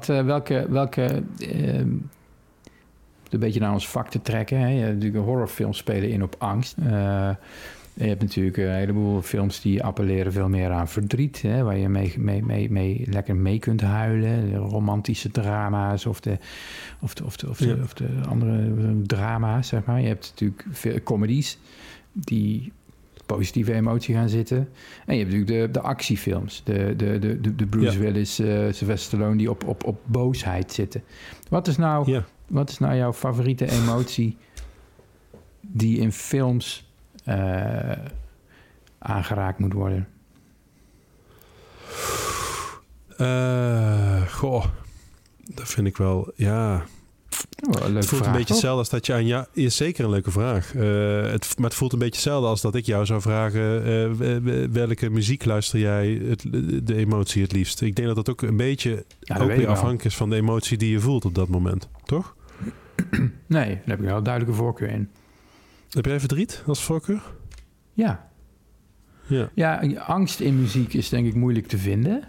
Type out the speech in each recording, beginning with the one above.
Wat, eh, welke, welke ehm, een beetje naar ons vak te trekken. Hè? Je hebt natuurlijk horrorfilms spelen in op angst. Eh, je hebt natuurlijk een heleboel films die appelleren veel meer aan verdriet. Hè? Waar je mee, mee, mee, mee, lekker mee kunt huilen. De romantische drama's of de, of de, of de, of de, Ja. of de andere drama's, zeg maar. Je hebt natuurlijk veel comedies die positieve emotie gaan zitten. En je hebt natuurlijk de, de actiefilms. De, de, de, de, de Bruce Ja. Willis, eh Sylvester Stallone... die op, op, op boosheid zitten. Wat is nou... Ja. Wat is nou jouw favoriete emotie die in films eh, aangeraakt moet worden? Eh, goh, dat vind ik wel, ja... Oh, Het voelt vraag, een beetje toch? hetzelfde als dat je aan ja, is zeker een leuke vraag. Eh, het, maar het voelt een beetje hetzelfde als dat ik jou zou vragen: eh, welke muziek luister jij het, de emotie het liefst? Ik denk dat dat ook een beetje ook weer afhankelijk is van de emotie die je voelt op dat moment, toch? Nee, daar heb ik wel duidelijke voorkeur in. Heb jij verdriet als voorkeur? Ja. Ja. Ja, angst in muziek is denk ik moeilijk te vinden.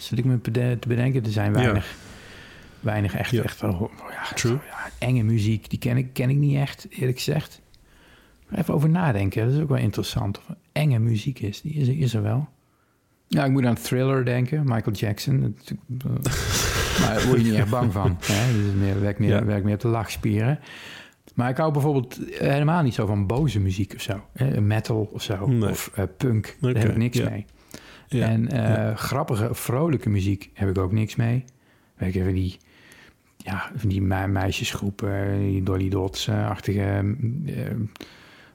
Zit ik me te bedenken, er zijn weinig, weinig echt, Ja. echt wel, ja, True. ja, enge muziek. Die ken ik, ken ik niet echt, eerlijk gezegd. Maar Even over nadenken, dat is ook wel interessant. Of enge muziek is, die is, er- is er wel. Ja, ik moet aan Thriller denken, Michael Jackson. Dat maar daar word je niet echt bang van. Hè? Dus meer, werkt, meer, Ja. werkt meer op de lachspieren. Maar ik hou bijvoorbeeld helemaal niet zo van boze muziek of zo. Hè? Metal of zo. Nee. Of eh, punk. Daar heb ik niks ja. mee. Ja. En eh, grappige, vrolijke muziek heb ik ook niks mee. Weet je, van die, ja, van die me- meisjesgroepen, die Dolly Dots-achtige... eh,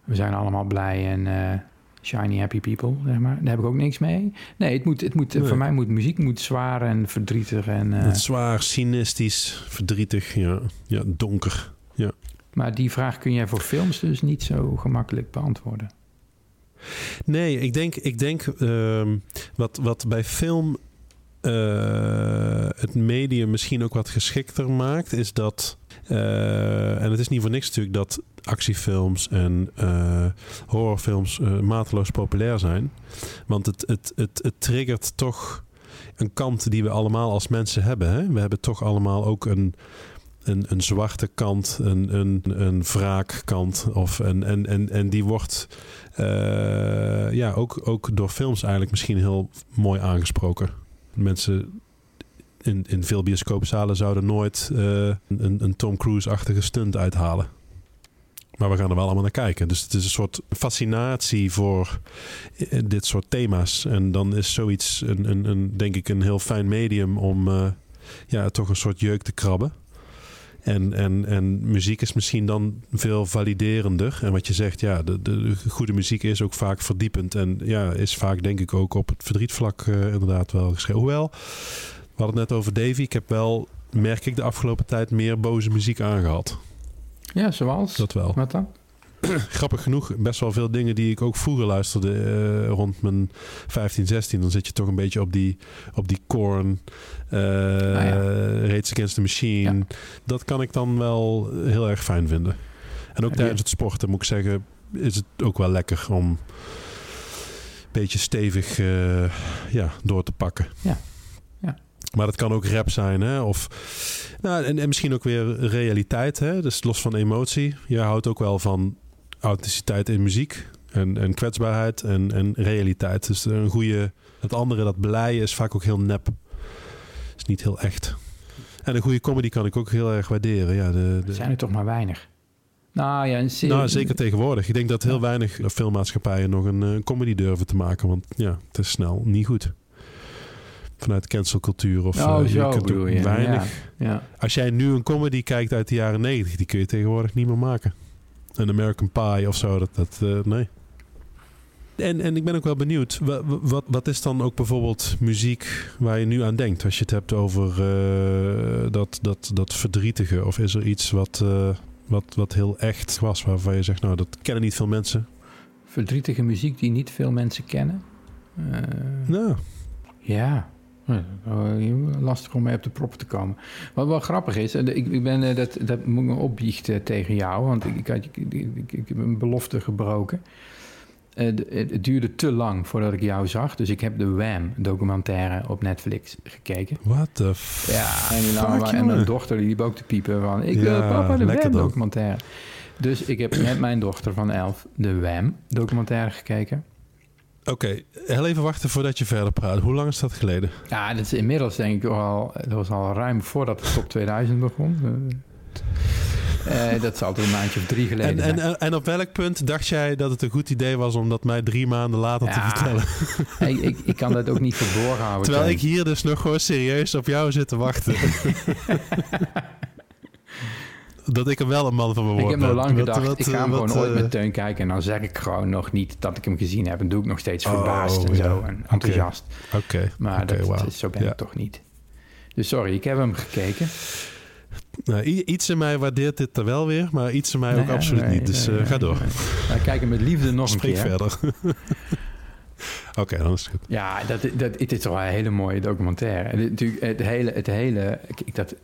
we zijn allemaal blij en eh, shiny happy people, zeg maar. Daar heb ik ook niks mee. Nee, het moet, het moet, Nee. voor mij moet muziek moet zwaar en verdrietig. En, eh, zwaar, cynistisch, verdrietig, ja, ja donker. Ja. maar die vraag kun jij voor films dus niet zo gemakkelijk beantwoorden. Nee, ik denk, ik denk ehm, wat, wat bij film eh, het medium misschien ook wat geschikter maakt, is dat. eh, en het is niet voor niks natuurlijk dat actiefilms en eh, horrorfilms mateloos populair zijn. Want het, het, het, het triggert toch een kant die we allemaal als mensen hebben. Hè? We hebben toch allemaal ook een, een, een zwarte kant, een, een, een wraakkant. Of een, en, en, en die wordt ja, ook, ook door films eigenlijk misschien heel mooi aangesproken. Mensen in, in veel bioscoopzalen zouden nooit eh, een, een Tom Cruise-achtige stunt uithalen. Maar we gaan er wel allemaal naar kijken. Dus het is een soort fascinatie voor eh, dit soort thema's. En dan is zoiets, een, een, een, denk ik, een heel fijn medium om eh, ja, toch een soort jeuk te krabben. En, en, en muziek is misschien dan veel validerender. En wat je zegt, ja, de, de goede muziek is ook vaak verdiepend. En ja, is vaak denk ik ook op het verdrietvlak eh, inderdaad wel geschreven. Hoewel, we hadden het net over Davy. Ik heb wel, merk ik de afgelopen tijd, meer boze muziek aangehad. Ja, zoals? Dat wel. Wat dan? Grappig genoeg, best wel veel dingen die ik ook vroeger luisterde eh, rond mijn 15, 16. Dan zit je toch een beetje op die, op die Korn, eh ja. Rage Against the Machine. Ja. Dat kan ik dan wel heel erg fijn vinden. En ook Ja, tijdens het sporten moet ik zeggen, is het ook wel lekker om een beetje stevig eh, ja, door te pakken. Ja. Maar dat kan ook rap zijn, hè? Of, nou, en, en misschien ook weer realiteit, hè? Dus los van emotie. Je houdt ook wel van authenticiteit in muziek. En, en kwetsbaarheid en, en realiteit. Dus een goede... Het andere, dat blij is vaak ook heel nep. Is niet heel echt. En een goede comedy kan ik ook heel erg waarderen. Ja, de, de, Er zijn er toch maar weinig. Nou ja, een nou, zeker tegenwoordig. Ik denk dat heel weinig filmmaatschappijen nog een, eh, comedy durven te maken. Want ja, het is snel niet goed. Vanuit cancelcultuur of Oh, eh, kunt je. weinig. Ja, ja. Als jij nu een comedy kijkt uit de jaren 90, die kun je tegenwoordig niet meer maken. Een American Pie of zo, dat, dat eh, nee. En, en ik ben ook wel benieuwd, wa- wa- wat, wat is dan ook bijvoorbeeld muziek waar je nu aan denkt? Als je het hebt over eh, dat, dat, dat verdrietige. Of is er iets wat, eh, wat, wat heel echt was, waarvan je zegt, nou, dat kennen niet veel mensen? Verdrietige muziek die niet veel mensen kennen. Nou, Ja, lastig om mee op de proppen te komen. Wat wel grappig is, en ik, ben, eh, dat, dat moet ik me opbiechten tegen jou, want ik, ik, had- ik, ik, heb een belofte gebroken. Eh, het, duurde te lang voordat ik jou zag, dus ik heb de Wham documentaire op Netflix gekeken. what the f... Ja, en, fuck, en mijn dochter die liep ook te piepen van... ik Ja, wil papa de Wham documentaire. Dus ik heb met mijn dochter van elf de Wham documentaire gekeken. Oké, heel even wachten voordat je verder praat. Hoe lang is dat geleden? Ja, dat is inmiddels denk ik al... Dat was al ruim voordat de top 2000 begon. Eh, eh, dat zal altijd een maandje of drie geleden En, en, en, op welk punt dacht jij dat het een goed idee was om dat mij drie maanden later te vertellen? ik, ik, ik kan dat ook niet verborgen houden. Terwijl ik hier dus nog gewoon serieus op jou zit te wachten. dat ik er wel een man van mijn Ik woord heb nog lang gedacht, wat, ik ga hem wat, gewoon ooit eh, met Teun kijken... en dan zeg ik gewoon nog niet dat ik hem gezien heb. En doe ik nog steeds Oh, verbaasd en ja. zo en enthousiast. Oké, Maar oké, dat, is- zo ben Ja. ik toch niet. Dus sorry, ik heb hem gekeken. Nou, iets in mij waardeert dit er wel weer, maar iets in mij ook absoluut nee, niet. Dus nee, eh, ga door. Maar ik kijk hem met liefde nog Spreek een keer. verder. Oké, dan is het goed. Ja, dat, dat, het is toch wel een hele mooie documentaire. En het, natuurlijk, het hele... Het hele ik, dat,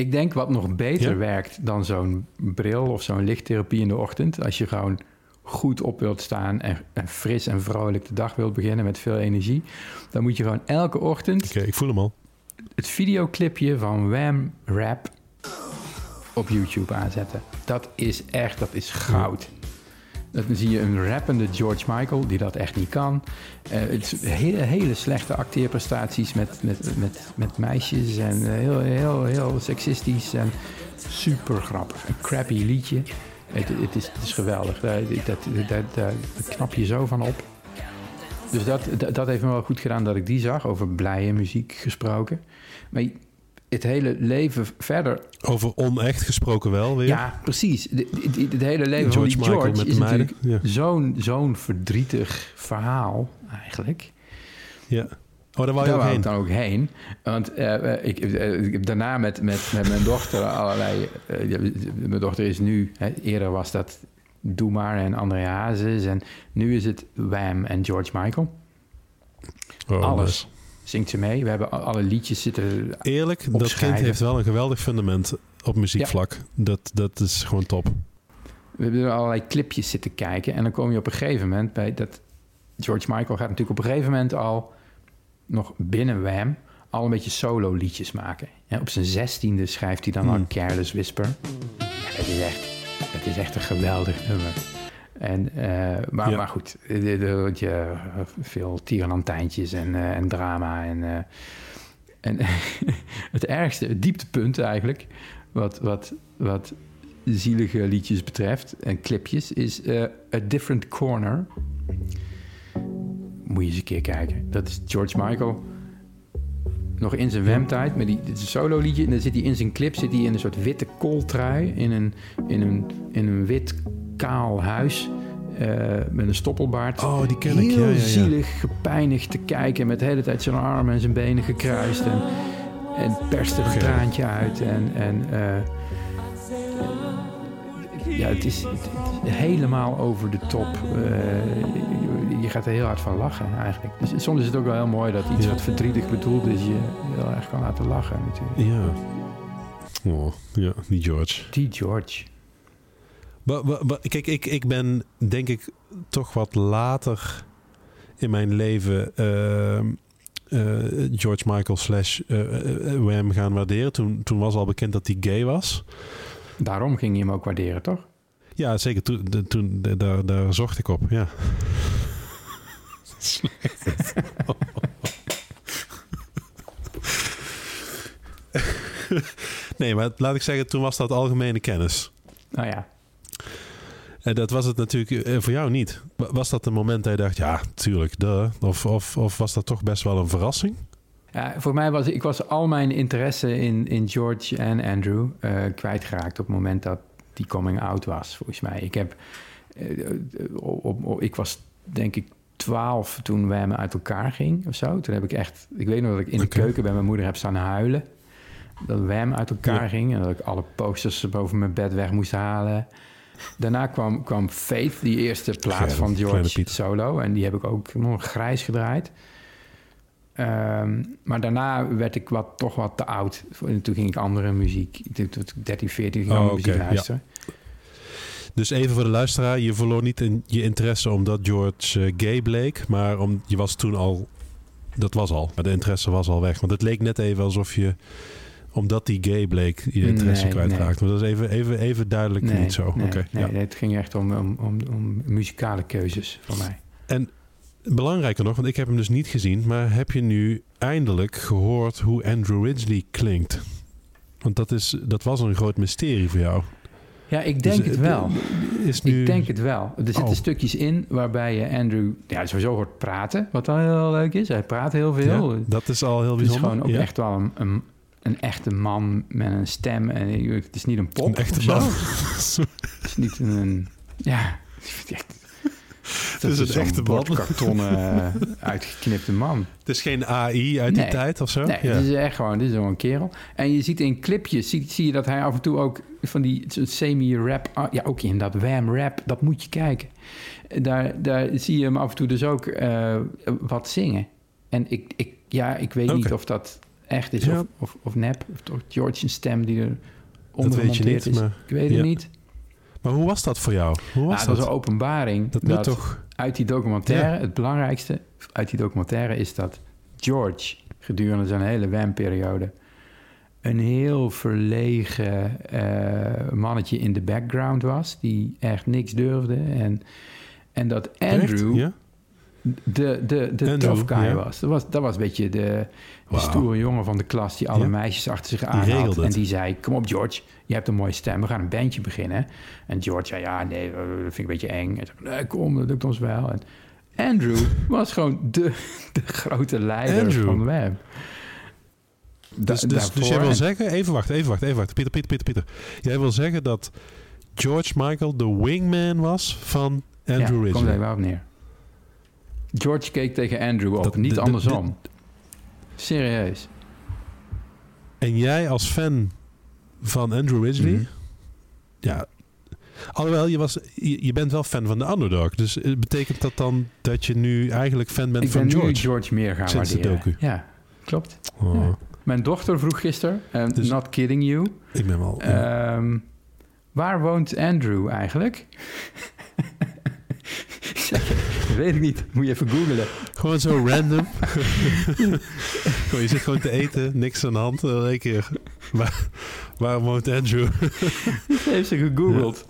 ik denk wat nog beter Ja. werkt dan zo'n bril of zo'n lichttherapie in de ochtend. Als je gewoon goed op wilt staan en, en fris en vrolijk de dag wilt beginnen met veel energie. Dan moet je gewoon elke ochtend Oké, ik voel hem al. het videoclipje van Wham Rap op YouTube aanzetten. Dat is echt, dat is goud. Dan zie je een rappende George Michael, die dat echt niet kan. Eh, het hele, hele slechte acteerprestaties met, met, met, met meisjes. En heel, heel, heel seksistisch en super grappig. Een crappy liedje. Het, het, is, het is geweldig. Daar, dat, knap je zo van op. Dus dat, dat, dat heeft me wel goed gedaan dat ik die zag. Over blije muziek gesproken. Maar het hele leven verder... Over onecht gesproken wel weer. Ja, precies. Het hele leven George van die Michael George met is natuurlijk zo'n zo'n verdrietig verhaal eigenlijk. ja. Oh, daar wou je Daar ook wou heen. ik dan ook heen. Want eh, ik, eh, ik heb daarna met, met, met mijn dochter allerlei... eh, mijn dochter is nu... Hè, eerder was dat Doe Maar en André Hazes. En nu is het Wham en George Michael. Oh, Alles. Zingt ze mee. We hebben al- alle liedjes zitten... Eerlijk, dat kind heeft wel een geweldig fundament op muziekvlak. Dat, dat is gewoon top. We hebben er allerlei clipjes zitten kijken. En dan kom je op een gegeven moment bij dat... George Michael gaat natuurlijk op een gegeven moment al... nog binnen Wham... al een beetje solo liedjes maken. Ja, op zijn zestiende schrijft hij dan al Hmm. Careless Whisper. Ja, het is echt, het is echt een geweldig nummer. En, eh, maar, Ja. maar goed, je veel tierenlantijntjes en, eh, en drama. En, eh, en het ergste, het dieptepunt eigenlijk... wat, wat, wat zielige liedjes betreft en clipjes... is A Different Corner. Moet je eens een keer kijken. Dat is George Michael nog in zijn wemtijd met die dit is een solo liedje. En dan zit hij in zijn clip zit hij in een soort witte kooltrui. In een, in een, in een wit kaal huis. eh, met een stoppelbaard. Oh, die ken ik. Heel Ja, ja, ja. zielig, gepijnigd te kijken. Met de hele tijd zijn armen en zijn benen gekruist. En, en perst er een traantje uit. En, en eh, ja, het is, het helemaal over de top. Eh, je, gaat er heel hard van lachen eigenlijk. Dus soms is het ook wel heel mooi dat iets wat verdrietig bedoeld is... je heel erg kan laten lachen natuurlijk. Ja. Oh, ja, die George. Die George. Kijk, ik, ik ben denk ik toch wat later in mijn leven ehm, eh, George Michael slash eh, eh, Wham gaan waarderen. Toen, toen was al bekend dat hij gay was. Daarom ging je hem ook waarderen, toch? Ja, zeker. Toen, toen daar, daar zocht ik op, ja. Slecht. nee, maar laat ik zeggen, toen was dat algemene kennis. Nou ja, En dat was het natuurlijk eh, voor jou niet. Wa- Was dat een moment dat je dacht, ja, tuurlijk, duh. Of, of, of was dat toch best wel een verrassing? Ja, voor mij was ik was al mijn interesse in, in George en Andrew eh, kwijtgeraakt op het moment dat die coming out was, volgens mij. Ik heb eh, op, op- ik was denk ik 12 toen Wham uit elkaar ging of zo. Toen heb ik echt... Ik weet nog dat ik in de keuken bij mijn moeder heb staan huilen. Dat Wham uit elkaar Ja. ging. En dat ik alle posters boven mijn bed weg moest halen. Daarna kwam, kwam Faith, die eerste plaat Kleine- van George. Solo. En die heb ik ook nog grijs gedraaid. Ehm, maar daarna werd ik wat, toch wat te oud. En toen ging ik andere muziek. Ik 13, 14 ging ik Oh, muziek ja. luisteren. Dus even voor de luisteraar, je verloor niet in je interesse omdat George eh, gay bleek, maar om, je was toen al, dat was al, maar de interesse was al weg. Want het leek net even alsof je, omdat die gay bleek, je interesse Nee, kwijtraakte. Maar dat is even, even, even duidelijk Nee, niet zo. nee, Oké, nee, ja. nee, het ging echt om, om, om, om muzikale keuzes voor mij. Belangrijker nog, want ik heb hem dus niet gezien, maar heb je nu eindelijk gehoord hoe Andrew Ridgely klinkt? Want dat, is, dat was een groot mysterie voor jou. Ja, ik Dus, denk het eh, wel. Is nu, Ik denk het wel. Er zitten Oh. stukjes in waarbij je Andrew ja, sowieso hoort praten, wat dan heel leuk is. Hij praat heel ja, veel. dat is al heel het is bijzonder. gewoon ook ja. echt wel een, een, een echte man met een stem. En het is niet een pop Een echte man. Het is niet een... Ja, het is echt... Het is een echte man. bordkartonnen eh, uitgeknipte man. Het is geen AI uit die tijd of zo? Nee, ja. het is echt gewoon, dit is zo'n kerel. En je ziet in clipjes, zie, zie je dat hij af en toe ook van die semi-rap... ah, Ja, ook in dat wham-rap, dat moet je kijken. Daar, daar zie je hem af en toe dus ook eh, wat zingen. En ik, ik, ja, ik weet niet of dat echt is Ja. of, of, of nep. Of toch George een stem die er dat onder weet je niet. is. Maar, Ik weet Ja. het niet. maar hoe was dat voor jou? Hoe was Ja, dat? dat was een openbaring. dat dat toch... uit die documentaire, het belangrijkste uit die documentaire is dat George gedurende zijn hele WAM-periode een heel verlegen eh, mannetje in de background was, die echt niks durfde. En, en dat Andrew? Ja? De, de, de Andrew, tough guy ja. was. Dat, was. dat was een beetje de, stoere jongen van de klas die alle Ja. meisjes achter zich aan En die zei, kom op George, je hebt een mooie stem, we gaan een bandje beginnen. En George zei, ja, nee, dat vind ik een beetje eng. En zei, nee, kom, dat lukt ons wel. En Andrew was gewoon de, de grote leider Andrew. van Wham. Da- Dus, dus, dus jij wil en- zeggen... Even wachten, even wachten, even wachten. Pieter, Pieter, Pieter, Pieter. Jij wil zeggen dat George Michael de wingman was van ja, Andrew komt er wel op neer. George keek tegen Andrew op, Dat- niet de- de- andersom. Serieus. En jij als fan van Andrew Ridgely... Mhm. Ja, alhoewel je, was, je, je bent wel fan van de underdog. Dus eh, betekent dat dan dat je nu eigenlijk fan bent Ik van ben George? nu George meer gaan Sinds de waarderen. docu. Ja, klopt. Oh, Ja. Mijn dochter vroeg gisteren, eh, Dus- not kidding you, Ik ben wel... ehm, waar woont Andrew eigenlijk? Weet ik niet, moet je even googlen. Gewoon zo random. je zit gewoon te eten, niks aan de hand. Één keer, waar, waar woont Andrew? Heeft ze gegoogeld.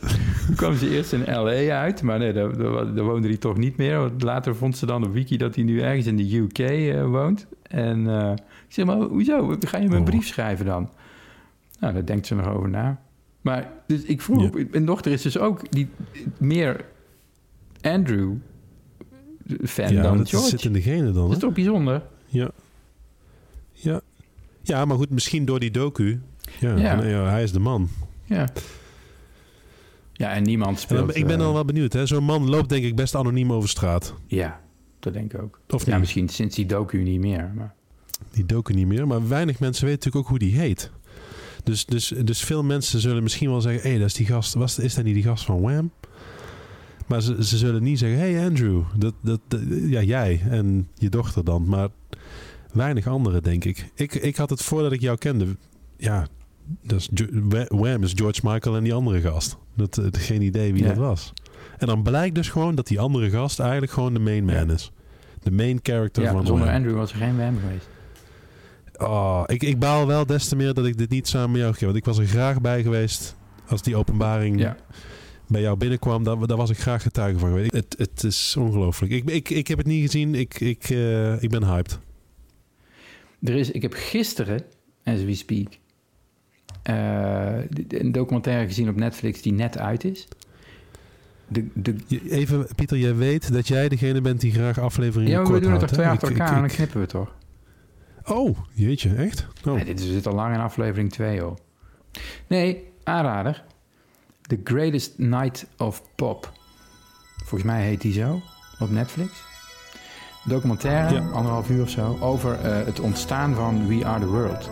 Toen kwam ze eerst in L.A. uit, maar nee, daar, daar, daar woonde hij toch niet meer. Want later vond ze dan op wiki dat hij nu ergens in de UK eh, woont. En eh, ik zeg, maar hoezo? Ga je me een Oh. brief schrijven dan? Nou, daar denkt ze nog over na. Maar dus ik vroeg, mijn dochter is dus ook die, meer Ja, dan dat George. zit in de genen dan. Dat is toch bijzonder? Ja. ja. Ja, maar goed, misschien door die docu. Ja, Ja. hij is de man. Ja. Ja, en niemand En speelt... dan- ik ben eh, dan wel benieuwd. hè. Zo'n man loopt denk ik best anoniem over straat. Ja, dat denk ik ook. Of Ja, niet? misschien sinds die docu niet meer, maar... Die docu niet meer. Maar weinig mensen weten natuurlijk ook hoe die heet. Dus, dus, dus veel mensen zullen misschien wel zeggen... hé, hey, dat is die gast. Was, is dat niet die gast van Wham? Maar ze, ze zullen niet zeggen... hey Andrew, dat, dat, dat- ja, jij en je dochter dan. Maar weinig anderen, denk ik. ik. Ik had het voordat ik jou kende... Ja, dat is, Wham is George Michael en die andere gast. Dat, eh, geen idee wie Ja. dat was. En dan blijkt dus gewoon dat die andere gast... eigenlijk gewoon de main man is. De main character Ja, van zonder Wham. Andrew was er geen WM geweest. Oh, ik, ik baal wel des te meer dat ik dit niet samen met jou heb. Want ik was er graag bij geweest als die openbaring Ja. Bij jou binnenkwam. Daar, daar was ik graag getuige van geweest. Het, het is ongelooflijk. Ik, ik, ik heb het niet gezien. Ik, ik, eh, ik ben hyped. Er is, ik heb gisteren, as we speak, eh, een documentaire gezien op Netflix die net uit is. De, de, Even, Pieter, jij weet dat jij degene bent die graag afleveringen ja, maar we kort doen het toch twee achter elkaar ik- en dan knippen we toch? Oh, jeetje, echt? Oh. Nee, dit is, al lang in aflevering 2, joh. Nee, aanrader. The Greatest Night of Pop. Volgens mij heet die zo. Op Netflix. Documentaire, Ja. anderhalf uur of zo. Over eh, het ontstaan van We Are The World.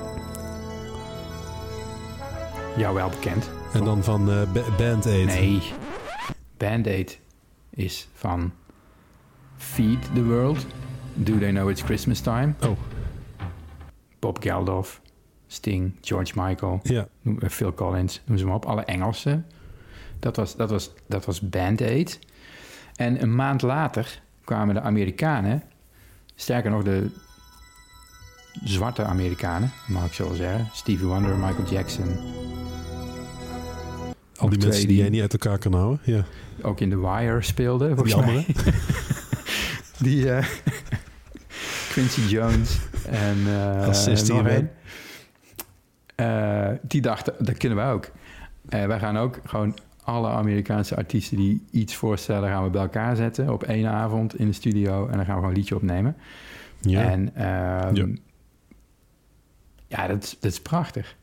Jou wel bekend. En dan van eh, Ba- Band Aid. Nee. Band-Aid is van Feed the World. Do They Know It's Christmas Time? Oh. Bob Geldof, Sting, George Michael, Ja, Phil Collins, noem ze maar op. Alle Engelsen. Dat was, dat was, dat was Band-Aid. En een maand later kwamen de Amerikanen, sterker nog de zwarte Amerikanen, mag ik zo wel zeggen. Stevie Wonder, Michael Jackson, al die mensen die die- jij niet uit elkaar kan houden. Ja. ook in The Wire speelde. volgens Die mij. Die eh, Quincy Jones en. Eh, die dachten, dat kunnen we ook. Wij gaan ook gewoon alle Amerikaanse artiesten die iets voorstellen... gaan we bij elkaar zetten op één avond in de studio... en dan gaan we gewoon een liedje opnemen. Ja. En ehm, Ja. ja, dat, is- dat is prachtig.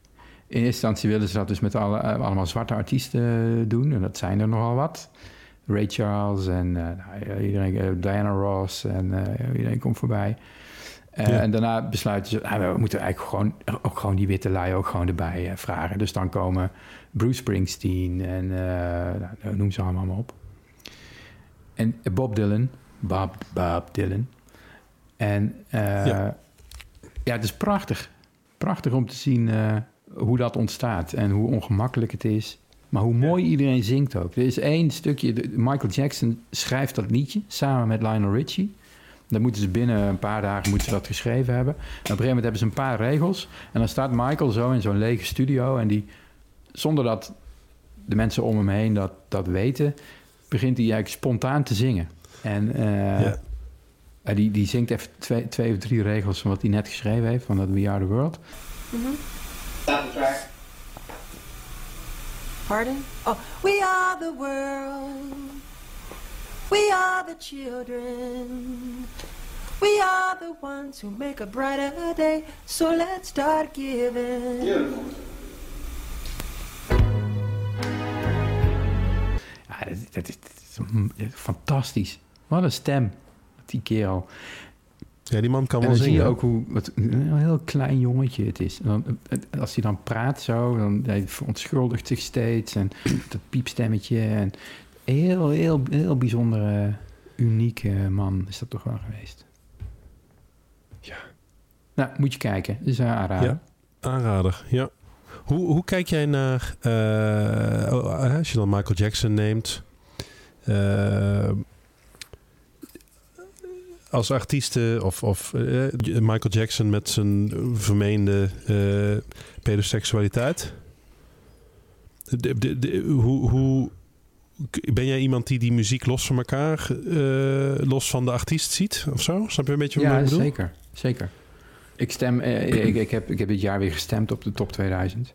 In eerste instantie willen ze dat dus met alle, eh, allemaal zwarte artiesten doen. En dat zijn er nogal wat. Ray Charles en eh, nou, iedereen, eh, Diana Ross en eh, iedereen komt voorbij. Eh, Ja. En daarna besluiten ze, ah, we moeten eigenlijk gewoon, ook gewoon die witte lui ook gewoon erbij eh, vragen. Dus dan komen Bruce Springsteen en eh, nou, noem ze allemaal maar op. En Bob Dylan, Bob, Bob Dylan. En Ja. ja. het is prachtig. Prachtig om te zien hoe dat ontstaat en hoe ongemakkelijk het is. Maar hoe mooi iedereen zingt ook. Er is één stukje, Michael Jackson schrijft dat liedje samen met Lionel Richie. Dan moeten ze binnen een paar dagen moeten ze dat geschreven hebben. En op een gegeven moment hebben ze een paar regels. En dan staat Michael zo in zo'n lege studio. En die, zonder dat de mensen om hem heen dat, dat weten, begint hij eigenlijk spontaan te zingen. En eh, Ja. die, die zingt even twee, twee of drie regels van wat hij net geschreven heeft, van dat We Are The World. Pardon? Oh, we are the world. We are the children. We are the ones who make a brighter day. So let's start giving. Ja, dat, dat is, dat is fantastisch. Wat een stem, die kerel. ja, die man kan En wel dan zie je ook hoe wat, een heel klein jongetje het is. En dan, als hij dan praat zo, dan hij verontschuldigt zich steeds. En dat piepstemmetje. En heel, heel, heel bijzondere, unieke man is dat toch wel geweest. Ja. Nou, moet je kijken. Dus uh, aanraden. Ja. Aanrader, ja. Hoe, hoe kijk jij naar, eh, oh, als je dan Michael Jackson neemt, eh, als artiesten of, of eh, Michael Jackson met zijn vermeende eh pedoseksualiteit? De, de, de- hoe, hoe, ben jij iemand die die muziek los van elkaar, eh, los van de artiest ziet of zo? Snap je een beetje wat Ja, ik bedoel? zeker. Zeker. Ik stem, eh, ik, ik, heb, ik heb dit jaar weer gestemd op de top 2000.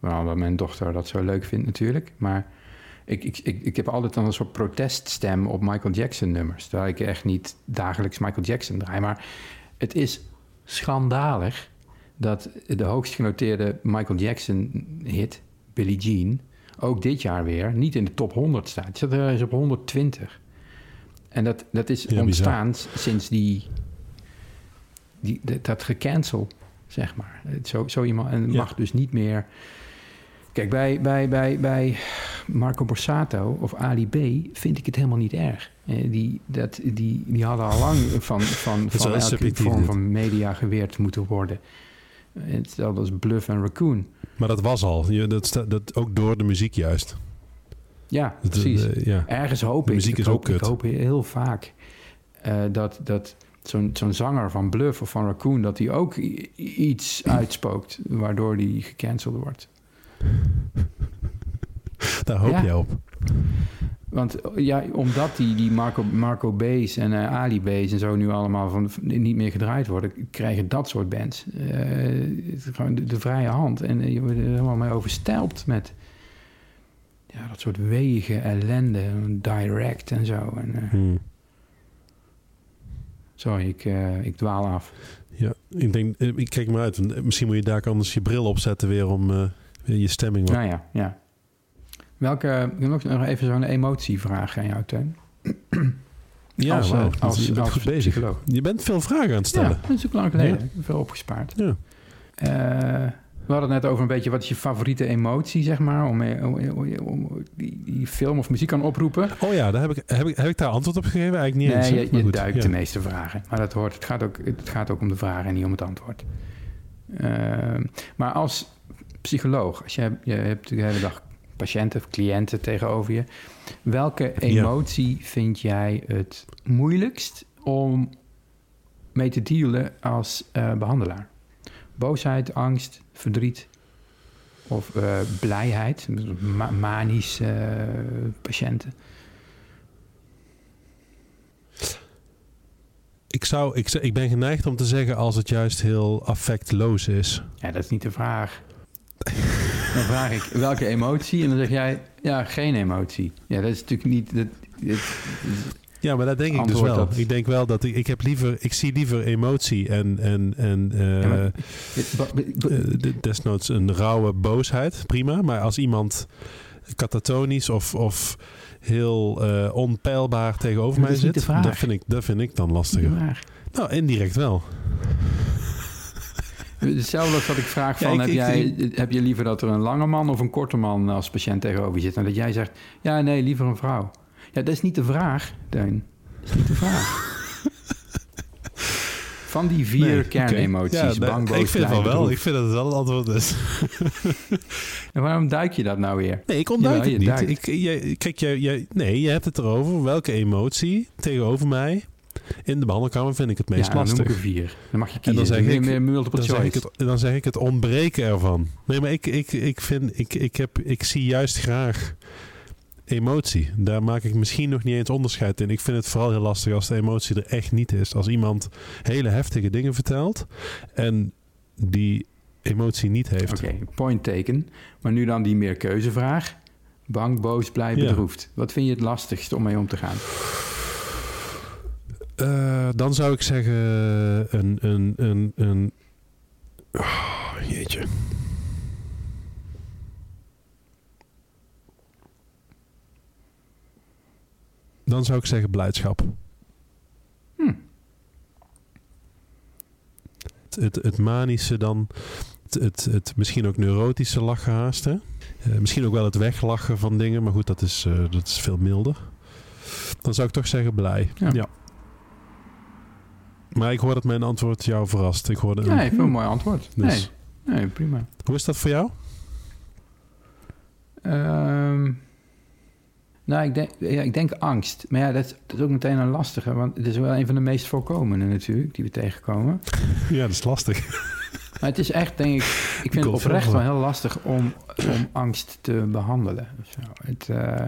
Wel, omdat mijn dochter dat zo leuk vindt natuurlijk. Maar ik, ik, ik, ik heb altijd dan een soort proteststem op Michael Jackson nummers. Terwijl ik echt niet dagelijks Michael Jackson draai. Maar het is schandalig dat de hoogst genoteerde Michael Jackson hit, Billie Jean, ook dit jaar weer niet in de top 100 staat. Het staat er eens op 120. En dat, dat is Ja, ontstaan sinds die, die, dat- gecancel, zeg maar. Zo, zo iemand, en het Ja. mag dus niet meer... Kijk, bij, bij, bij, bij Marco Borsato of Ali B vind ik het helemaal niet erg. Eh, Die, dat, die, die hadden al lang van, van, van elke vorm dit. van media geweerd moeten worden. Eh, Hetzelfde als Bluff en Raccoon. Maar dat was al. Je, dat, dat ook door de muziek juist. Ja, Dat- precies. eh, ja. Ergens hoop De ik, muziek is ook kut. ik hoop heel vaak eh, dat, dat zo'n zo'n zanger van Bluff of van Raccoon... dat hij ook iets uitspookt waardoor die gecanceld wordt. Daar hoop Ja. jij op. Want ja, omdat die, die Marco, Marco B's en eh, Ali B's en zo nu allemaal van, niet meer gedraaid worden, krijgen dat soort bands eh, gewoon de, de vrije hand. En eh, je wordt er helemaal mee overstelpt met ja, dat soort wege, ellende, direct en zo. En, Hmm. sorry, ik, ik dwaal af. Ja, ik denk, ik kijk maar uit. Misschien moet je daar anders je bril opzetten weer om weer je stemming wat. Nou ja, ja. Welke, ik heb nog nog even zo'n emotievraag aan jou, Teun. Ja, als, als, je bent als bezig. psycholoog. Je bent veel vragen aan het Ja, stellen. dat is ook lang geleden. Ja. Ik heb veel opgespaard. Ja. Eh, we hadden het net over een beetje wat is je favoriete emotie, zeg maar, om, eh, om, om, die, die film of muziek kan oproepen. Oh ja, daar heb, ik, heb, ik, heb ik daar antwoord op gegeven? Eigenlijk niet eens. nee, je, duikt ja. de meeste vragen. Maar dat hoort, het, gaat ook, het gaat ook om de vragen en niet om het antwoord. Eh, maar als psycholoog, als je, je hebt de hele dag patiënten of cliënten tegenover je. Welke emotie vind jij het moeilijkst om mee te dealen als eh, behandelaar? Boosheid, angst, verdriet of eh, blijheid, ma manisch eh, patiënten. Ik, zou, ik, ik ben geneigd om te zeggen als het juist heel affectloos is. Ja, dat is niet de vraag. Dan vraag ik welke emotie en dan zeg jij ja, geen emotie. Ja, dat is natuurlijk niet. Dat, dit- Ja, maar dat denk ik dus wel. dat- Ik denk wel dat ik, ik heb liever, ik zie liever emotie en, en, en eh, Ja, maar- eh, de- desnoods een rauwe boosheid, prima. Maar als iemand katatonisch of, of heel eh, onpeilbaar tegenover Dat mij zit, dat vind, ik, dat vind ik dan lastiger. Nou, indirect wel. Hetzelfde als dat ik vraag Ja, van, ik- heb, ik- jij, heb je liever dat er een lange man of een korte man als patiënt tegenover zit? En dat jij zegt, ja, nee, liever een vrouw. Ja, dat is niet de vraag, Teun. Dat is niet de vraag. Van die vier Nee, kernemoties, oké. Ja, nee, bang, boos, Ik vind van wel. bedroefd. Ik vind dat het wel het antwoord is. En waarom duik je dat nou weer? Nee, ik ontduik Jawel, het niet. Ik, jij, kijk, jij, jij, nee, je hebt het erover. Welke emotie tegenover mij in de behandelkamer vind ik het meest ja, dan lastig? noem ik er vier. Dan mag je En kiezen. dan zeg meer, ik- meer multiple dan zeg, ik het, dan zeg ik het ontbreken ervan. Nee, maar ik, ik, ik vind, ik, ik, heb, ik zie juist graag emotie. Daar maak ik misschien nog niet eens onderscheid in. Ik vind het vooral heel lastig als de emotie er echt niet is. Als iemand hele heftige dingen vertelt en die emotie niet heeft. Oké, point taken. Maar nu dan die meerkeuzevraag. Bang, boos, blij, Ja. bedroefd. Wat vind je het lastigst om mee om te gaan? Eh, dan zou ik zeggen een... een, een, een oh, jeetje. Dan zou ik zeggen blijdschap. Hm. Het, het, het manische dan... Het, het, het misschien ook neurotische lachen haast, hè? Eh, misschien ook wel het weglachen van dingen. Maar goed, dat is, eh, dat is veel milder. Dan zou ik toch zeggen blij. Ja. ja. Maar ik hoor dat mijn antwoord jou verrast. Ik hoorde een- Nee, veel mooi antwoord. Dus- Nee, nee, prima. Hoe is dat voor jou? Ehm, nou, ik denk, ja, ik denk angst. Maar ja, dat is, dat is ook meteen een lastige. Want het is wel een van de meest voorkomende natuurlijk, die we tegenkomen. Ja, dat is lastig. Maar het is echt, denk ik... Ik vind het oprecht wel heel lastig om, om angst te behandelen. Het, eh,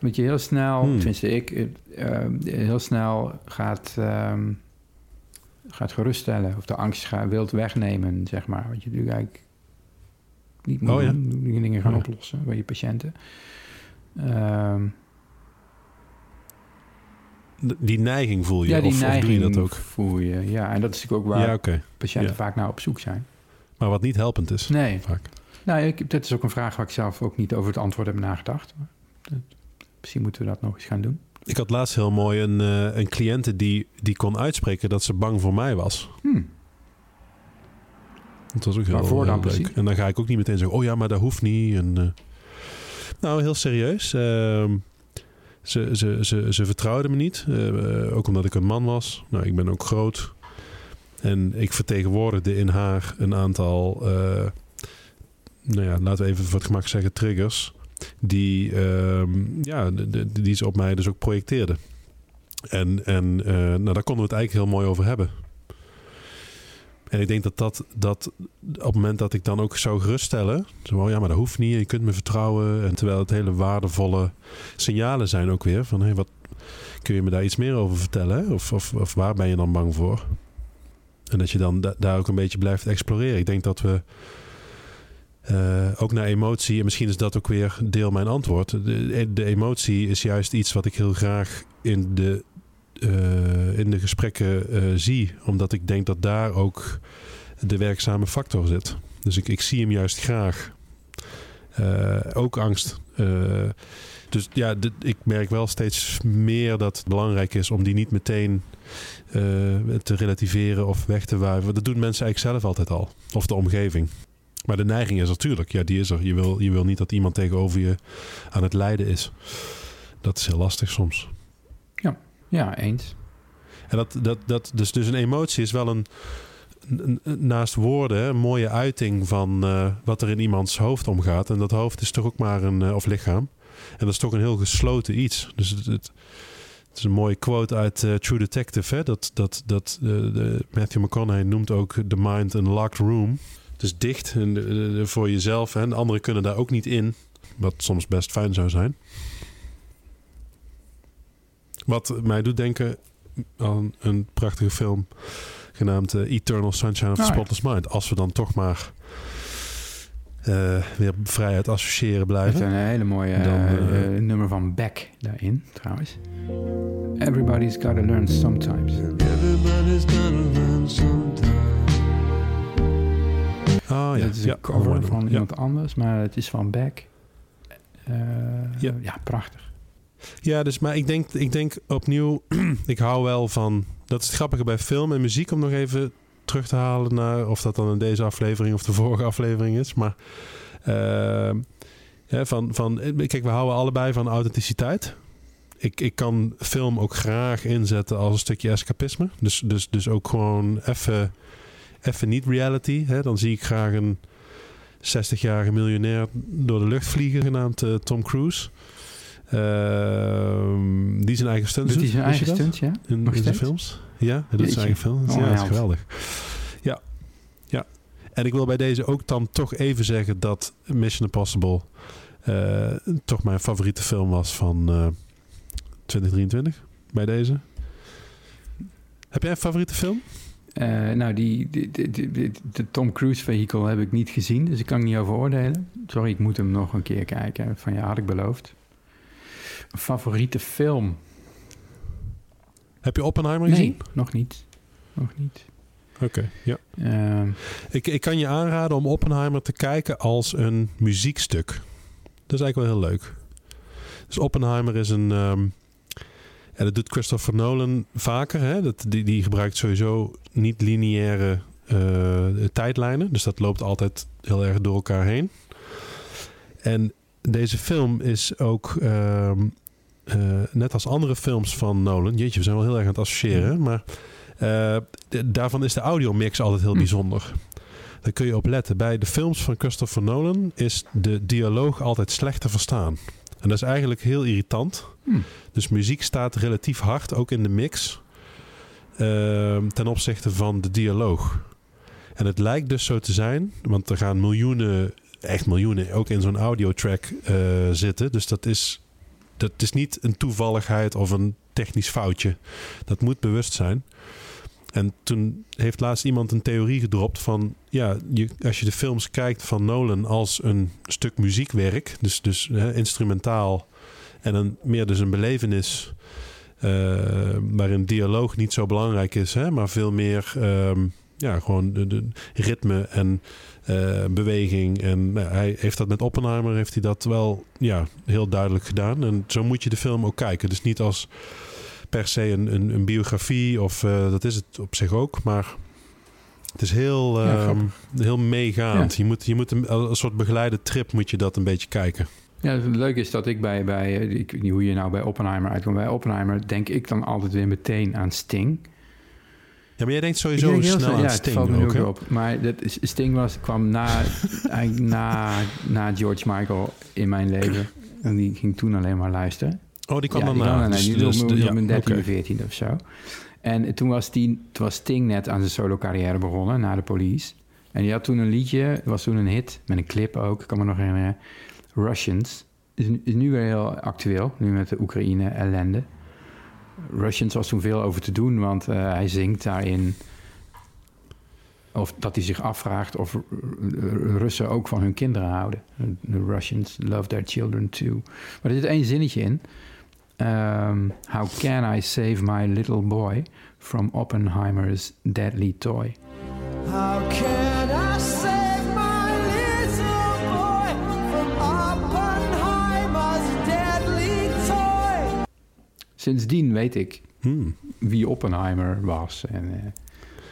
omdat je heel snel, Hmm. tenminste ik, eh, eh, heel snel gaat, ehm, gaat geruststellen. Of de angst gaat, wilt wegnemen, zeg maar. Wat je natuurlijk eigenlijk niet moet Oh ja. doen. Die dingen gaan Ja. oplossen bij je patiënten. Ehm, Die neiging voel je. ja, die of, neiging of doe je dat ook? voel je. Ja, en dat is natuurlijk ook waar Ja, patiënten vaak naar op zoek zijn. Maar wat niet helpend is. Nee, Vaak. Nou, ik, dat is ook een vraag waar ik zelf ook niet over het antwoord heb nagedacht. Maar dat- misschien moeten we dat nog eens gaan doen. Ik had laatst heel mooi een, eh, een cliënte die, die kon uitspreken dat ze bang voor mij was. Hm. Dat was ook heel, Waarvoor dan leuk. precies? En dan ga ik ook niet meteen zeggen, oh ja, maar dat hoeft niet. En, eh, nou, heel serieus. Ehm, ze, ze, ze, ze vertrouwde me niet. eh, ook omdat ik een man was. Nou, ik ben ook groot. En ik vertegenwoordigde in haar een aantal, nou ja, laten we even voor het gemak zeggen, triggers. Die, ehm, ja, die ze op mij dus ook projecteerde. En, en eh, nou, daar konden we het eigenlijk heel mooi over hebben. En ik denk dat dat, dat op het moment dat ik dan ook zou geruststellen. Zo, oh ja, maar dat hoeft niet. Je kunt me vertrouwen. En terwijl het hele waardevolle signalen zijn ook weer. Van, hé, wat, kun je me daar iets meer over vertellen? Of, of, of waar ben je dan bang voor? En dat je dan da- daar ook een beetje blijft exploreren. Ik denk dat we eh, ook naar emotie... En misschien is dat ook weer deel mijn antwoord. De, emotie is juist iets wat ik heel graag in de eh, in de gesprekken eh, zie. Omdat ik denk dat daar ook de werkzame factor zit. Dus ik, ik zie hem juist graag. Ook angst. Dus ja, ik merk wel steeds meer dat het belangrijk is om die niet meteen te relativeren of weg te wuiven. Dat doen mensen eigenlijk zelf altijd al. Of de omgeving. Maar de neiging is natuurlijk, ja, die is er. Je wil, je wil niet dat iemand tegenover je aan het lijden is. Dat is heel lastig soms. Ja, eens. En dat, dat, dat, dus, dus een emotie is wel een, naast woorden een mooie uiting van eh, wat er in iemands hoofd omgaat. En dat hoofd is toch ook maar een, eh, of lichaam. En dat is toch een heel gesloten iets. Dus het, het, het is een mooie quote uit eh, True Detective. Hè? Dat, dat, dat Matthew McConaughey noemt ook the mind een locked room. Dus dicht en, voor jezelf. Hè? En anderen kunnen daar ook niet in. Wat soms best fijn zou zijn. Wat mij doet denken aan een prachtige film genaamd eh, Eternal Sunshine of the Ah, ja. Spotless Mind. Als we dan toch maar eh, weer vrij uit associëren Er blijven. een hele mooie Dan, eh, eh, eh, nummer van Beck daarin, trouwens. Everybody's gotta learn sometimes. Everybody's gonna learn sometime. Ah ja, Het is een cover van iemand anders, maar het is van Beck. Eh, Ja. ja. prachtig. Ja, dus maar ik denk, ik denk opnieuw, ik hou wel van. Dat is het grappige bij film en muziek om nog even terug te halen naar of dat dan in deze aflevering of de vorige aflevering is. Maar eh, ja, van, van, kijk, we houden allebei van authenticiteit. Ik, ik kan film ook graag inzetten als een stukje escapisme. Dus, dus, dus ook gewoon even, even niet reality. Hè? Dan zie ik graag een 60-jarige miljonair door de lucht vliegen, genaamd eh, Tom Cruise. Ehm, die zijn eigen stunts Doet hij doet. zijn eigen stunt, ja? In, Nog in zijn films? Ja, hij doet zijn eigen films. Oh, ja, dat is geweldig. Ja. ja. En ik wil bij deze ook dan toch even zeggen dat Mission Impossible eh, toch mijn favoriete film was van eh 2023. Bij deze. Heb jij een favoriete film? Eh, nou, die, die, Tom Cruise vehicle heb ik niet gezien, dus ik kan niet over oordelen. Sorry, ik moet hem nog een keer kijken. Van ja, had ik beloofd. Favoriete film? Heb je Oppenheimer Nee, gezien? nog niet. Nog niet. Oké, ja. Ehm, Ik, ik kan je aanraden om Oppenheimer te kijken als een muziekstuk. Dat is eigenlijk wel heel leuk. Dus Oppenheimer is een... ehm, en dat doet Christopher Nolan vaker. Hè? Dat, die, die gebruikt sowieso niet lineaire eh, tijdlijnen. Dus dat loopt altijd heel erg door elkaar heen. En deze film is ook... ehm, eh, net als andere films van Nolan... Jeetje, we zijn wel heel erg aan het associëren. Maar eh, daarvan is de audiomix altijd heel Hm. bijzonder. Daar kun je op letten. Bij de films van Christopher Nolan is de dialoog altijd slecht te verstaan. En dat is eigenlijk heel irritant. hm. Dus muziek staat relatief hard, ook in de mix, ehm, ten opzichte van de dialoog. En het lijkt dus zo te zijn, want er gaan miljoenen, echt miljoenen, ook in zo'n audiotrack eh zitten. Dus dat is, dat is niet een toevalligheid of een technisch foutje. Dat moet bewust zijn. En toen heeft laatst iemand een theorie gedropt van... ja, je, als je de films kijkt van Nolan als een stuk muziekwerk... dus, dus hè, instrumentaal en een, meer dus een belevenis... eh, waarin dialoog niet zo belangrijk is... Hè, maar veel meer ehm, ja, gewoon de, ritme en eh, beweging. En nou, hij heeft dat met Oppenheimer heeft hij dat wel ja, heel duidelijk gedaan. En zo moet je de film ook kijken. Dus niet als per se een, een, een biografie of eh, dat is het op zich ook, maar het is heel, Ja, ehm, heel meegaand. Je moet, je moet een, soort begeleide trip moet je dat een beetje kijken. Ja, het leuke is dat ik bij, bij eh, ik weet niet hoe je nou bij Oppenheimer uitkomt. Bij Oppenheimer denk ik dan altijd weer meteen aan Sting. Ja, maar jij denkt sowieso denk snel snel- aan ja, het Sting valt me nu ook, ook op. Maar dat is, Sting was, kwam na, eigenlijk na, na George Michael in mijn leven. En die ging toen alleen maar luisteren. Oh, die kwam ja, die kwam. Dus- Die dus de- ja, mijn 13 oké. of 14 of zo. En toen was, die, toen was Sting net aan zijn solo carrière begonnen, na de police. En die had toen een liedje, was toen een hit, met een clip ook, ik kan me nog herinneren. Russians. Is, nu- is nu weer heel actueel, nu met de Oekraïne ellende. Russians was toen veel over te doen, want eh, hij zingt daarin... Of dat hij zich afvraagt of Russen ook van hun kinderen houden. The Russians love their children too. Maar er zit één zinnetje in. Um, how can I save my little boy from Oppenheimer's deadly toy? How can I save my little boy from Oppenheimer's deadly sindsdien weet ik Hmm. wie Oppenheimer was. En, eh,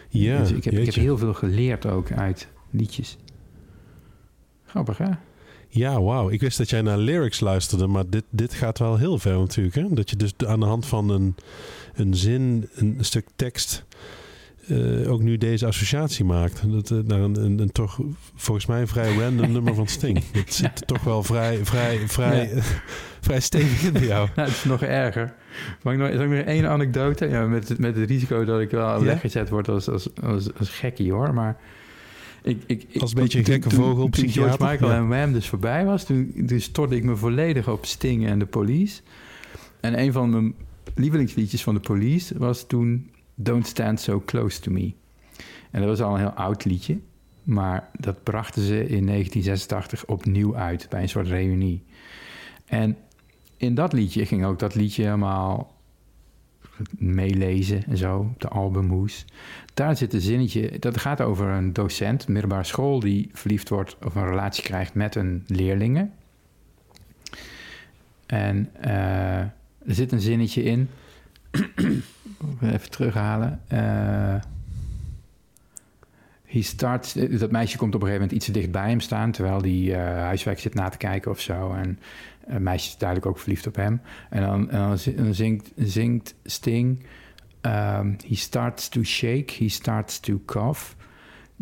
Ja, dus ik heb, ik heb heel veel geleerd ook uit liedjes. Grappig, hè? Ja, wauw. Ik wist dat jij naar lyrics luisterde, maar dit, dit gaat wel heel ver natuurlijk. Hè? Dat je dus aan de hand van een, een zin, een stuk tekst, eh, ook nu deze associatie maakt. Dat, eh, naar een, een, een toch volgens mij vrij random nummer van Sting. Het zit toch wel vrij, vrij, vrij, vrij stevig in bij jou. Nou, het is nog erger. Mag ik nog, nog één anekdote? Ja, met, het- met het risico dat ik wel Ja? weggezet word als, als, als, als gekkie, hoor. Maar ik, ik, een beetje een gekke vogel, Toen George Michael ja. en Wham dus voorbij was, toen, toen stortte ik me volledig op Sting en de Police. En een van mijn lievelingsliedjes van de Police was toen Don't Stand So Close To Me. En dat was al een heel oud liedje. Maar dat brachten ze in 1986 opnieuw uit bij een soort reunie. En in dat liedje ging ook dat liedje helemaal meelezen en zo, op de albumhoes. Daar zit een zinnetje, dat gaat over een docent, middelbare school, die verliefd wordt of een relatie krijgt met een leerlinge. En eh, er zit een zinnetje in. Even terughalen. Eh, he starts, dat meisje komt op een gegeven moment iets te dicht bij hem staan, terwijl hij eh, huiswerk zit na te kijken of zo. En het meisje is duidelijk ook verliefd op hem. En dan, dan zi- dan zingt, zingt Sting. um, he starts to shake, he starts to cough.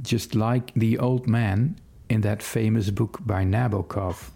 Just like the old man in that famous book by Nabokov.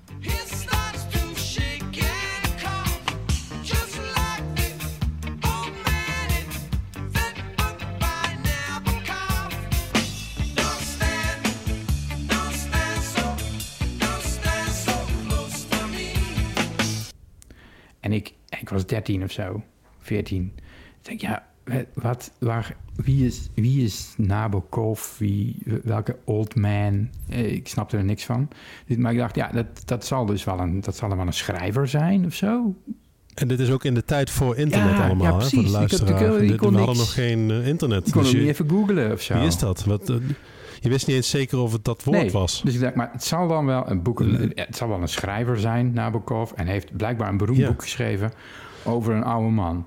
En ik, ik was 13 of zo, 14. Ik denk, ja, wat, waar, wie, is, wie is Nabokov? Wie, welke old man? Eh, Ik snapte er niks van. Dus- Maar ik dacht, ja, dat, dat zal dus wel een, dat zal wel een schrijver zijn of zo. En dit is ook in de tijd voor internet Ja, allemaal, ja, hè, voor de Ik had- ik- luisteraar. ik we hadden niks- nog geen eh, internet. Ik kon dus niet even googlen of zo. Wie is dat? Wat, eh, je wist niet eens zeker of het dat woord Nee, was. Dus ik dacht, maar het zal dan wel een boek, Nee. het zal wel een schrijver zijn, Nabokov, en heeft blijkbaar een beroemd Ja. boek geschreven over een oude man.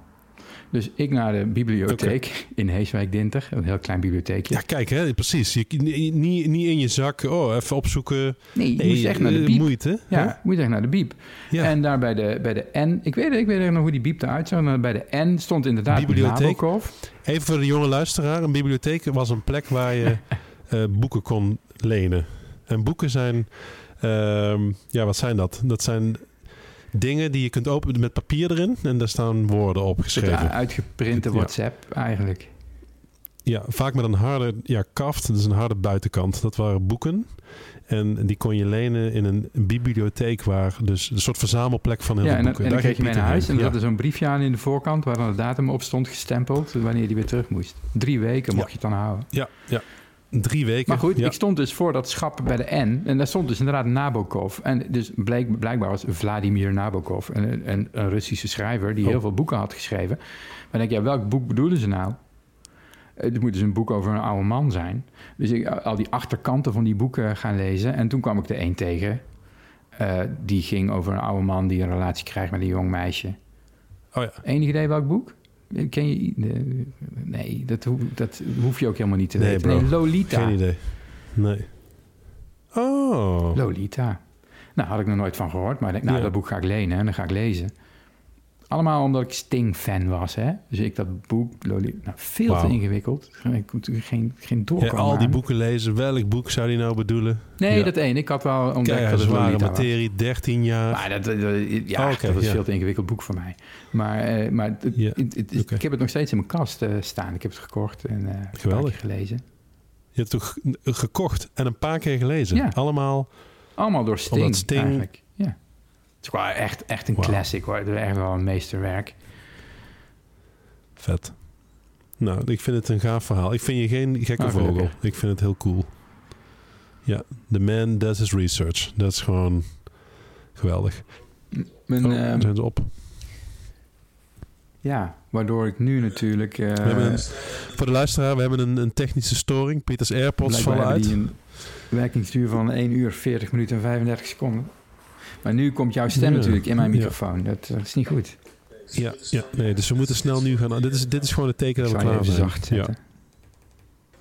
Dus ik naar de bibliotheek in Heeswijk Dinter, een heel klein bibliotheekje. Ja, kijk, hè, precies. Je, niet, niet in je zak, oh, even opzoeken. nee, je Nee, moest echt naar de eh, biep. Moeite. ja, hè? moet echt naar de biep. Ja. En daar bij de, bij de N, ik weet, ik weet nog hoe die biep eruit zag, maar bij de N stond inderdaad Bibliotheek. Nabokov. Even voor de jonge luisteraar. Een bibliotheek was een plek waar je eh, boeken kon lenen. En boeken zijn... ehm, ja, wat zijn dat? Dat zijn dingen die je kunt openen met papier erin. En daar staan woorden op geschreven. uitgeprinte Ja. WhatsApp eigenlijk. Ja, vaak met een harde ja, kaft. Is een harde buitenkant. Dat waren boeken. En die kon je lenen in een bibliotheek waar dus een soort verzamelplek van heel Ja, en, boeken. en dan Daar kreeg je mee naar huis en er zat er zo'n briefje aan in de voorkant waar dan de datum op stond gestempeld wanneer die weer terug moest. Drie weken mocht Ja. je het dan houden. ja, ja, ja. Drie weken. Maar goed, ja. ik stond dus voor dat schap bij de N. En daar stond dus inderdaad Nabokov. En dus blijkbaar was Vladimir Nabokov een, een, een Russische schrijver... die Oh. heel veel boeken had geschreven. Maar denk je, ja, welk boek bedoelen ze nou? Eh, Het moet dus een boek over een oude man zijn. Dus ik al die achterkanten van die boeken gaan lezen. En toen kwam ik er één tegen. eh, die ging over een oude man die een relatie krijgt met een jong meisje. Oh ja. Enig idee welk boek? Ken je... Nee, dat, hoef, dat hoef je ook helemaal niet te Nee, weten. bro. Nee, Lolita. Geen idee. Nee. Oh. Lolita. Nou, had ik nog nooit van gehoord. Maar ik denk, nou, Ja. dat boek ga ik lenen en dan ga ik lezen. Allemaal omdat ik Sting-fan was, hè. Dus ik dat boek, Lolita... Nou, veel te ingewikkeld. Ik kon natuurlijk geen, geen Ja, doorkomen al die aan. boeken lezen. Welk boek zou die nou bedoelen? Nee, Ja. dat één. Ik had wel ontdekt Kijk, dat het zware Lolita was. materie, 13 jaar. Maar dat, dat- dat- ja, Oh, dat was ja. een veel te ingewikkeld boek voor mij. Maar, eh, maar het- Ja, het- het is- oké. ik heb het nog steeds in mijn kast eh, staan. Ik heb het gekocht en eh, een paar Geweldig. gelezen. Je hebt het toch gekocht en een paar keer gelezen? Ja. Allemaal. Allemaal door Sting- eigenlijk. Ja. Het is gewoon echt, echt een classic hoor. Het is echt wel een meesterwerk. Vet. Nou, ik vind het een gaaf verhaal. Ik vind je geen gekke Ah, vogel. gelukkig. Ik vind het heel cool. Ja, the man does his research. Dat is gewoon geweldig. Mijn, Oh, ehm, zijn ze op. ja, waardoor ik nu natuurlijk... eh, We hebben een- Voor de luisteraar, we hebben een, een technische storing. Pieters AirPods vallen uit. die een werkingsduur van 1 uur, 40 minuten en 35 seconden. Maar nu komt jouw stem Ja, natuurlijk in mijn ja. microfoon. Dat, eh, is niet goed. Ja, ja, nee, dus we moeten snel nu gaan. Dit is, dit is gewoon het teken dat we klaar zijn. zacht zetten. Ja.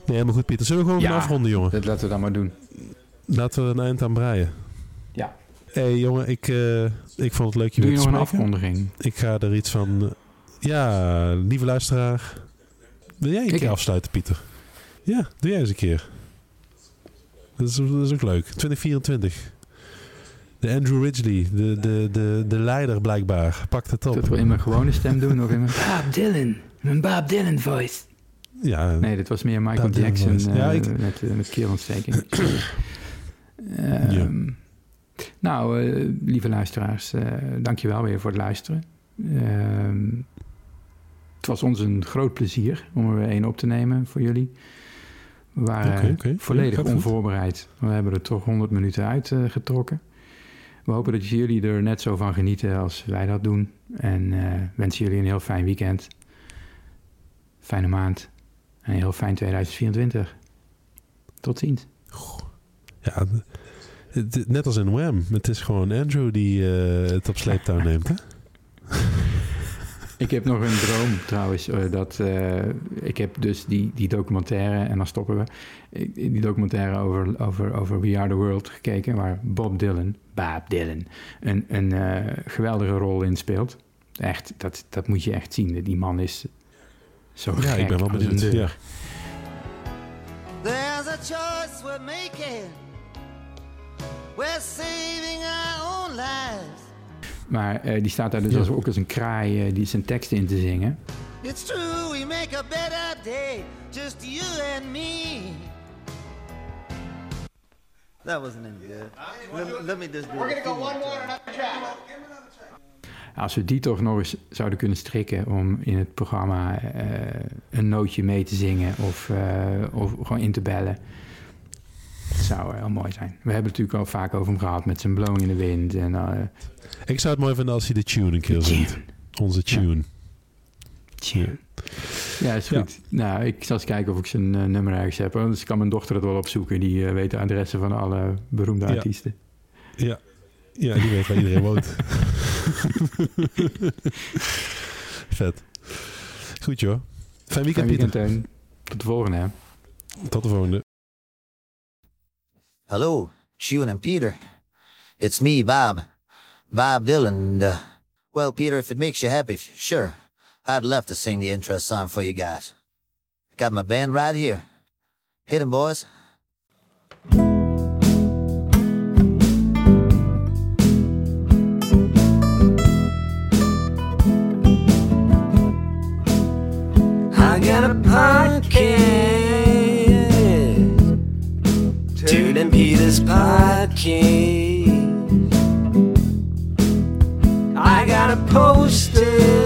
Nee, helemaal goed, Pieter. Zullen we gewoon gaan afronden, jongen? Dat laten we dan maar doen. Laten we een eind aan breien. Ja. Hé, hey, jongen, ik, eh, ik vond het leuk je Doe weer je te nog een afkondiging? Ik ga er iets van... eh, ja, lieve luisteraar. Wil jij een Ik- keer afsluiten, Pieter? Ja, doe jij eens een keer. Dat is, dat is ook leuk. 2024. De Andrew Ridgely, de, de, de, de leider blijkbaar, pakt het op. Dat we in mijn gewone stem doen of in mijn Bob Dylan. Mijn Bob Dylan voice. Ja, Nee, dit was meer Michael Bob Jackson. Ja, eh, ik- met, eh, met keelontsteking. Ehm, Nou, eh, lieve luisteraars, eh dankjewel weer voor het luisteren. Ehm, het was ons een groot plezier om er weer één op te nemen voor jullie. We waren volledig onvoorbereid. We hebben er toch 100 minuten uitgetrokken. getrokken. We hopen dat jullie er net zo van genieten als wij dat doen. En eh, wensen jullie een heel fijn weekend. Fijne maand. En een heel fijn 2024. Tot ziens. ja net als in Wham. Het is gewoon Andrew die eh, het op sleeptouw neemt, hè? Ik heb nog een droom trouwens. eh, dat, eh, ik heb dus die, die documentaire, en dan stoppen we. Ik- Die documentaire over, over, over We Are The World gekeken. Waar Bob Dylan, Bob Dylan, een, een eh, geweldige rol in speelt. Echt, dat, dat moet je echt zien. Die man is zo Ja, gek ik ben wel benieuwd. Ja. There's a choice we're making. We're saving our own lives. Maar eh, die staat daar dus Ja. als, ook als een kraai eh, die zijn teksten in te zingen. It's true, we make a better day, just you and me. That wasn't any good. Let, let me just do We're gonna go one more. Als we die toch nog eens zouden kunnen strikken om in het programma eh, een nootje mee te zingen of, eh, of gewoon in te bellen. Zou heel mooi zijn. We hebben het natuurlijk al vaak over hem gehad met zijn Blowing in the Wind. En, eh, Ik zou het mooi vinden als hij de tune een keer zingt. tune. Onze tune. Tune. Ja, is Ja. goed. Nou, ik zal eens kijken of ik zijn eh, nummer ergens heb. Anders kan mijn dochter het wel opzoeken. Die eh, weet de adressen van alle beroemde Ja. artiesten. Ja. ja, die weet waar iedereen woont. Vet. Goed joh. Fijn weekend, Fijn weekend, Pieter. Tot de volgende, hè. Tot de volgende. Hello, Shun and Peter. It's me, Bob. Bob Dylan. Uh, well, Peter, if it makes you happy, sure. I'd love to sing the intro song for you guys. Got my band right here. Hit 'em, boys. I got a podcast. Tune and Peter's podcast. I got a poster